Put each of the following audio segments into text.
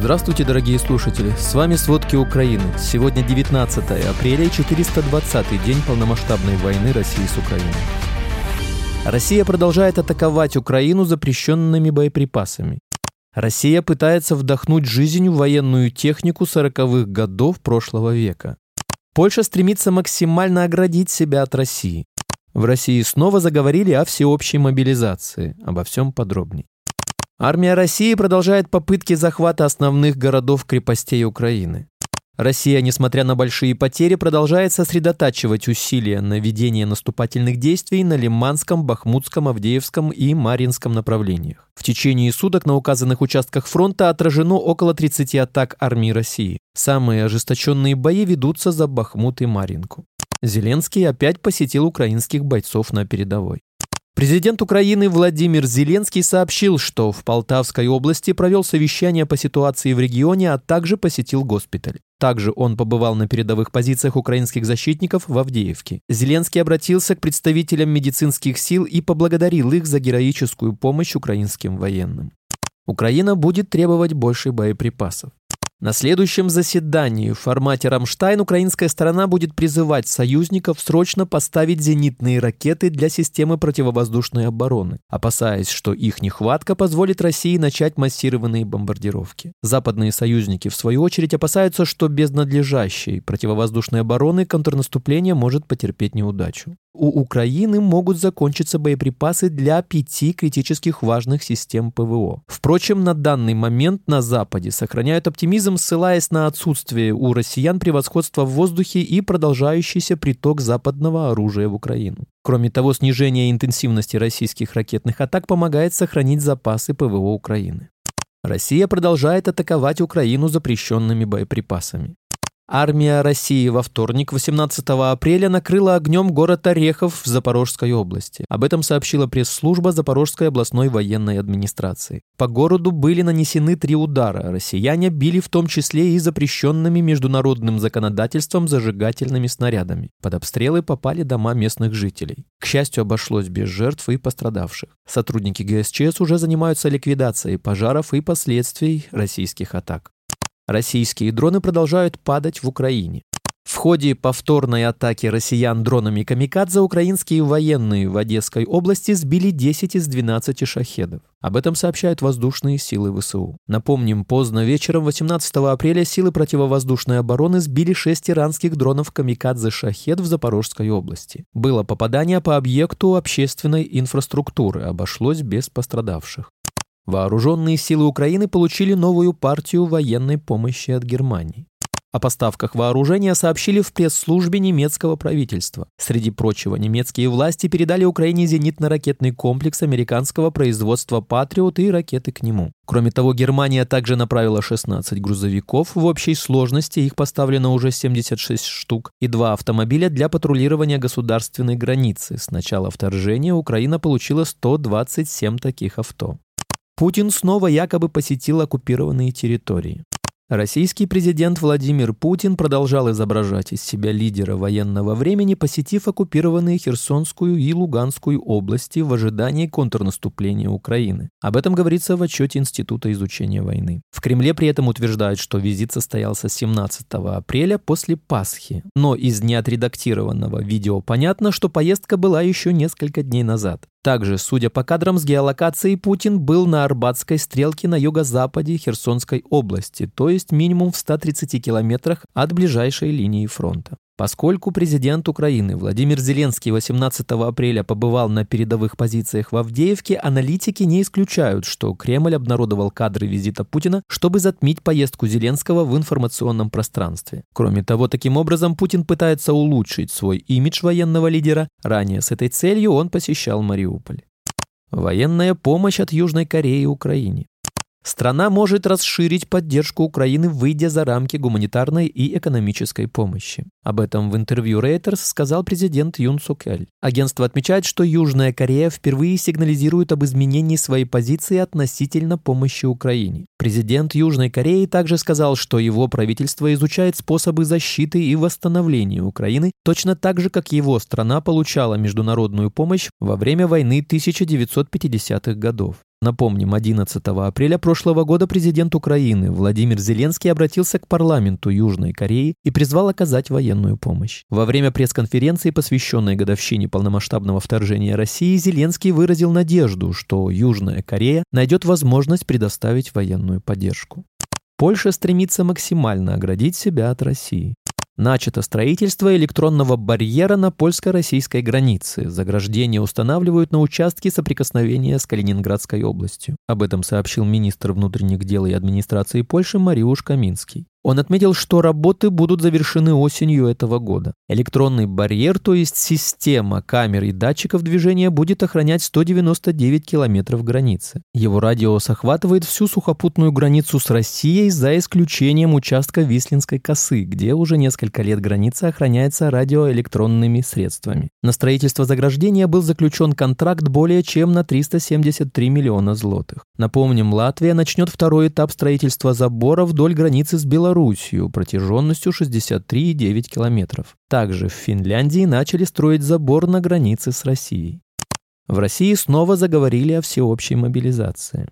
Здравствуйте, дорогие слушатели! С вами «Сводки Украины». Сегодня 19 апреля и 420-й день полномасштабной войны России с Украиной. Россия продолжает атаковать Украину запрещенными боеприпасами. Россия пытается вдохнуть жизнь в военную технику 40-х годов прошлого века. Польша стремится максимально оградить себя от России. В России снова заговорили о всеобщей мобилизации. Обо всем подробней. Армия России продолжает попытки захвата основных городов-крепостей Украины. Россия, несмотря на большие потери, продолжает сосредотачивать усилия на ведение наступательных действий на Лиманском, Бахмутском, Авдеевском и Маринском направлениях. В течение суток на указанных участках фронта отражено около 30 атак армии России. Самые ожесточенные бои ведутся за Бахмут и Маринку. Зеленский опять посетил украинских бойцов на передовой. Президент Украины Владимир Зеленский сообщил, что в Полтавской области провел совещание по ситуации в регионе, а также посетил госпиталь. Также он побывал на передовых позициях украинских защитников в Авдеевке. Зеленский обратился к представителям медицинских сил и поблагодарил их за героическую помощь украинским военным. Украина будет требовать больше боеприпасов. На следующем заседании в формате «Рамштайн» украинская сторона будет призывать союзников срочно поставить зенитные ракеты для системы противовоздушной обороны, опасаясь, что их нехватка позволит России начать массированные бомбардировки. Западные союзники, в свою очередь, опасаются, что без надлежащей противовоздушной обороны контрнаступление может потерпеть неудачу у Украины могут закончиться боеприпасы для пяти критических важных систем ПВО. Впрочем, на данный момент на Западе сохраняют оптимизм, ссылаясь на отсутствие у россиян превосходства в воздухе и продолжающийся приток западного оружия в Украину. Кроме того, снижение интенсивности российских ракетных атак помогает сохранить запасы ПВО Украины. Россия продолжает атаковать Украину запрещенными боеприпасами. Армия России во вторник, 18 апреля, накрыла огнем город Орехов в Запорожской области. Об этом сообщила пресс-служба Запорожской областной военной администрации. По городу были нанесены три удара. Россияне били в том числе и запрещенными международным законодательством зажигательными снарядами. Под обстрелы попали дома местных жителей. К счастью, обошлось без жертв и пострадавших. Сотрудники ГСЧС уже занимаются ликвидацией пожаров и последствий российских атак. Российские дроны продолжают падать в Украине. В ходе повторной атаки россиян дронами «Камикадзе» украинские военные в Одесской области сбили 10 из 12 шахедов. Об этом сообщают воздушные силы ВСУ. Напомним, поздно вечером 18 апреля силы противовоздушной обороны сбили 6 иранских дронов «Камикадзе Шахед» в Запорожской области. Было попадание по объекту общественной инфраструктуры, обошлось без пострадавших. Вооруженные силы Украины получили новую партию военной помощи от Германии. О поставках вооружения сообщили в пресс-службе немецкого правительства. Среди прочего, немецкие власти передали Украине зенитно-ракетный комплекс американского производства «Патриот» и ракеты к нему. Кроме того, Германия также направила 16 грузовиков, в общей сложности их поставлено уже 76 штук, и два автомобиля для патрулирования государственной границы. С начала вторжения Украина получила 127 таких авто. Путин снова якобы посетил оккупированные территории. Российский президент Владимир Путин продолжал изображать из себя лидера военного времени, посетив оккупированные Херсонскую и Луганскую области в ожидании контрнаступления Украины. Об этом говорится в отчете Института изучения войны. В Кремле при этом утверждают, что визит состоялся 17 апреля после Пасхи. Но из неотредактированного видео понятно, что поездка была еще несколько дней назад. Также, судя по кадрам с геолокацией, Путин был на Арбатской стрелке на юго-западе Херсонской области, то есть минимум в 130 километрах от ближайшей линии фронта. Поскольку президент Украины Владимир Зеленский 18 апреля побывал на передовых позициях в Авдеевке, аналитики не исключают, что Кремль обнародовал кадры визита Путина, чтобы затмить поездку Зеленского в информационном пространстве. Кроме того, таким образом Путин пытается улучшить свой имидж военного лидера. Ранее с этой целью он посещал Мариуполь. Военная помощь от Южной Кореи Украине. Страна может расширить поддержку Украины, выйдя за рамки гуманитарной и экономической помощи. Об этом в интервью Reuters сказал президент Юн Сук Эль. Агентство отмечает, что Южная Корея впервые сигнализирует об изменении своей позиции относительно помощи Украине. Президент Южной Кореи также сказал, что его правительство изучает способы защиты и восстановления Украины точно так же, как его страна получала международную помощь во время войны 1950-х годов. Напомним, 11 апреля прошлого года президент Украины Владимир Зеленский обратился к парламенту Южной Кореи и призвал оказать военную помощь. Во время пресс-конференции, посвященной годовщине полномасштабного вторжения России, Зеленский выразил надежду, что Южная Корея найдет возможность предоставить военную поддержку. Польша стремится максимально оградить себя от России. Начато строительство электронного барьера на польско-российской границе. Заграждение устанавливают на участке соприкосновения с Калининградской областью. Об этом сообщил министр внутренних дел и администрации Польши Мариуш Каминский. Он отметил, что работы будут завершены осенью этого года. Электронный барьер, то есть система камер и датчиков движения, будет охранять 199 километров границы. Его радиус охватывает всю сухопутную границу с Россией за исключением участка Вислинской косы, где уже несколько лет граница охраняется радиоэлектронными средствами. На строительство заграждения был заключен контракт более чем на 373 миллиона злотых. Напомним, Латвия начнет второй этап строительства забора вдоль границы с Беларусью Белоруссию протяженностью 63,9 километров. Также в Финляндии начали строить забор на границе с Россией. В России снова заговорили о всеобщей мобилизации.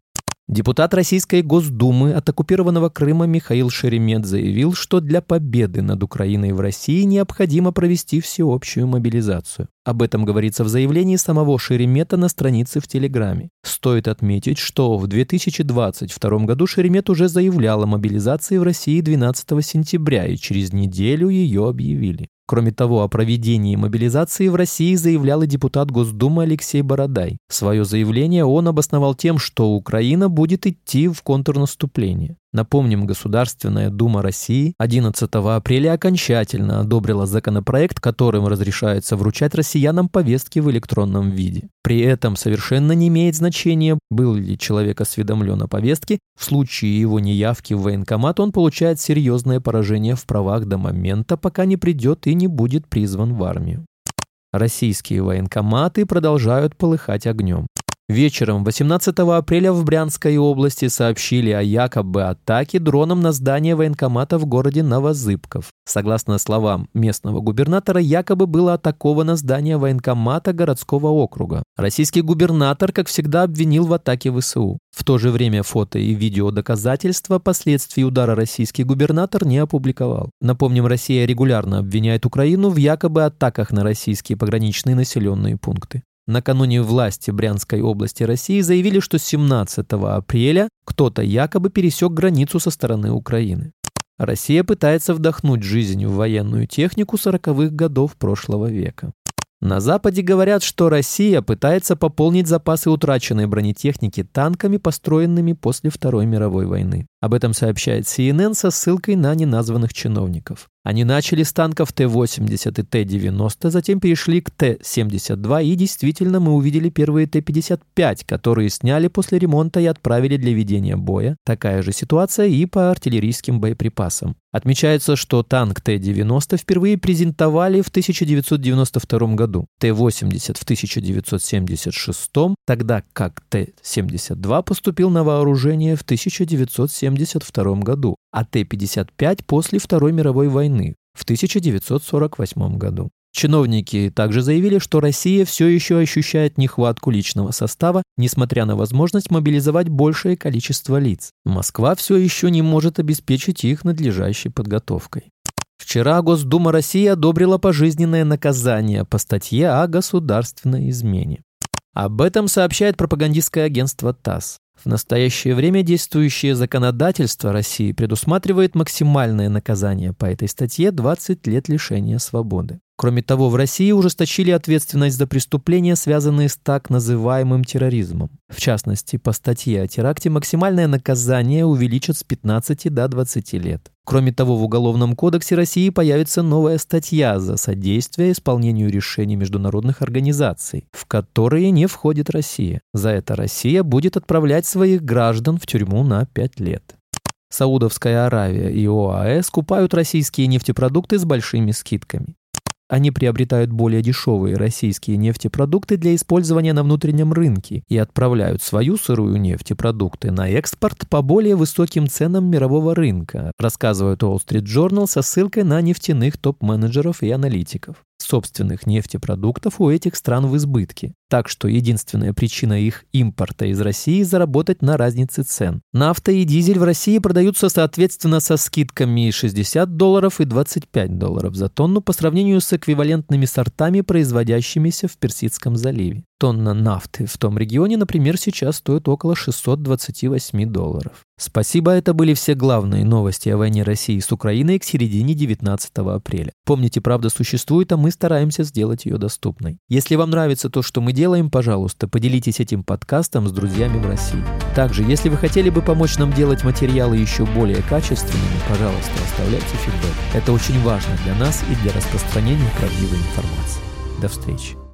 Депутат Российской Госдумы от оккупированного Крыма Михаил Шеремет заявил, что для победы над Украиной в России необходимо провести всеобщую мобилизацию. Об этом говорится в заявлении самого Шеремета на странице в Телеграме. Стоит отметить, что в 2022 году Шеремет уже заявлял о мобилизации в России 12 сентября и через неделю ее объявили. Кроме того, о проведении мобилизации в России заявлял и депутат Госдумы Алексей Бородай. Свое заявление он обосновал тем, что Украина будет идти в контрнаступление. Напомним, Государственная Дума России 11 апреля окончательно одобрила законопроект, которым разрешается вручать россиянам повестки в электронном виде. При этом совершенно не имеет значения, был ли человек осведомлен о повестке, в случае его неявки в военкомат он получает серьезное поражение в правах до момента, пока не придет и не будет призван в армию. Российские военкоматы продолжают полыхать огнем. Вечером 18 апреля в Брянской области сообщили о якобы атаке дроном на здание военкомата в городе Новозыбков. Согласно словам местного губернатора, якобы было атаковано здание военкомата городского округа. Российский губернатор, как всегда, обвинил в атаке ВСУ. В то же время фото и видео доказательства последствий удара российский губернатор не опубликовал. Напомним, Россия регулярно обвиняет Украину в якобы атаках на российские пограничные населенные пункты. Накануне власти Брянской области России заявили, что 17 апреля кто-то якобы пересек границу со стороны Украины. Россия пытается вдохнуть жизнь в военную технику 40-х годов прошлого века. На Западе говорят, что Россия пытается пополнить запасы утраченной бронетехники танками, построенными после Второй мировой войны. Об этом сообщает CNN со ссылкой на неназванных чиновников. Они начали с танков Т-80 и Т-90, затем перешли к Т-72, и действительно мы увидели первые Т-55, которые сняли после ремонта и отправили для ведения боя. Такая же ситуация и по артиллерийским боеприпасам. Отмечается, что танк Т-90 впервые презентовали в 1992 году, Т-80 в 1976, тогда как Т-72 поступил на вооружение в 1970 1972 году, а Т-55 после Второй мировой войны в 1948 году. Чиновники также заявили, что Россия все еще ощущает нехватку личного состава, несмотря на возможность мобилизовать большее количество лиц. Москва все еще не может обеспечить их надлежащей подготовкой. Вчера Госдума России одобрила пожизненное наказание по статье о государственной измене. Об этом сообщает пропагандистское агентство ТАСС. В настоящее время действующее законодательство России предусматривает максимальное наказание по этой статье 20 лет лишения свободы. Кроме того, в России ужесточили ответственность за преступления, связанные с так называемым терроризмом. В частности, по статье о теракте максимальное наказание увеличат с 15 до 20 лет. Кроме того, в Уголовном кодексе России появится новая статья за содействие исполнению решений международных организаций, в которые не входит Россия. За это Россия будет отправлять своих граждан в тюрьму на 5 лет. Саудовская Аравия и ОАЭ скупают российские нефтепродукты с большими скидками. Они приобретают более дешевые российские нефтепродукты для использования на внутреннем рынке и отправляют свою сырую нефть и продукты на экспорт по более высоким ценам мирового рынка, рассказывает Wall Street Journal со ссылкой на нефтяных топ-менеджеров и аналитиков. Собственных нефтепродуктов у этих стран в избытке. Так что единственная причина их импорта из России – заработать на разнице цен. Нафта и дизель в России продаются соответственно со скидками 60 долларов и 25 долларов за тонну по сравнению с эквивалентными сортами, производящимися в Персидском заливе. Тонна нафты в том регионе, например, сейчас стоит около 628 долларов. Спасибо, это были все главные новости о войне России с Украиной к середине 19 апреля. Помните, правда существует, а мы стараемся сделать ее доступной. Если вам нравится то, что мы делаем, пожалуйста, поделитесь этим подкастом с друзьями в России. Также, если вы хотели бы помочь нам делать материалы еще более качественными, пожалуйста, оставляйте фидбэк. Это очень важно для нас и для распространения правдивой информации. До встречи.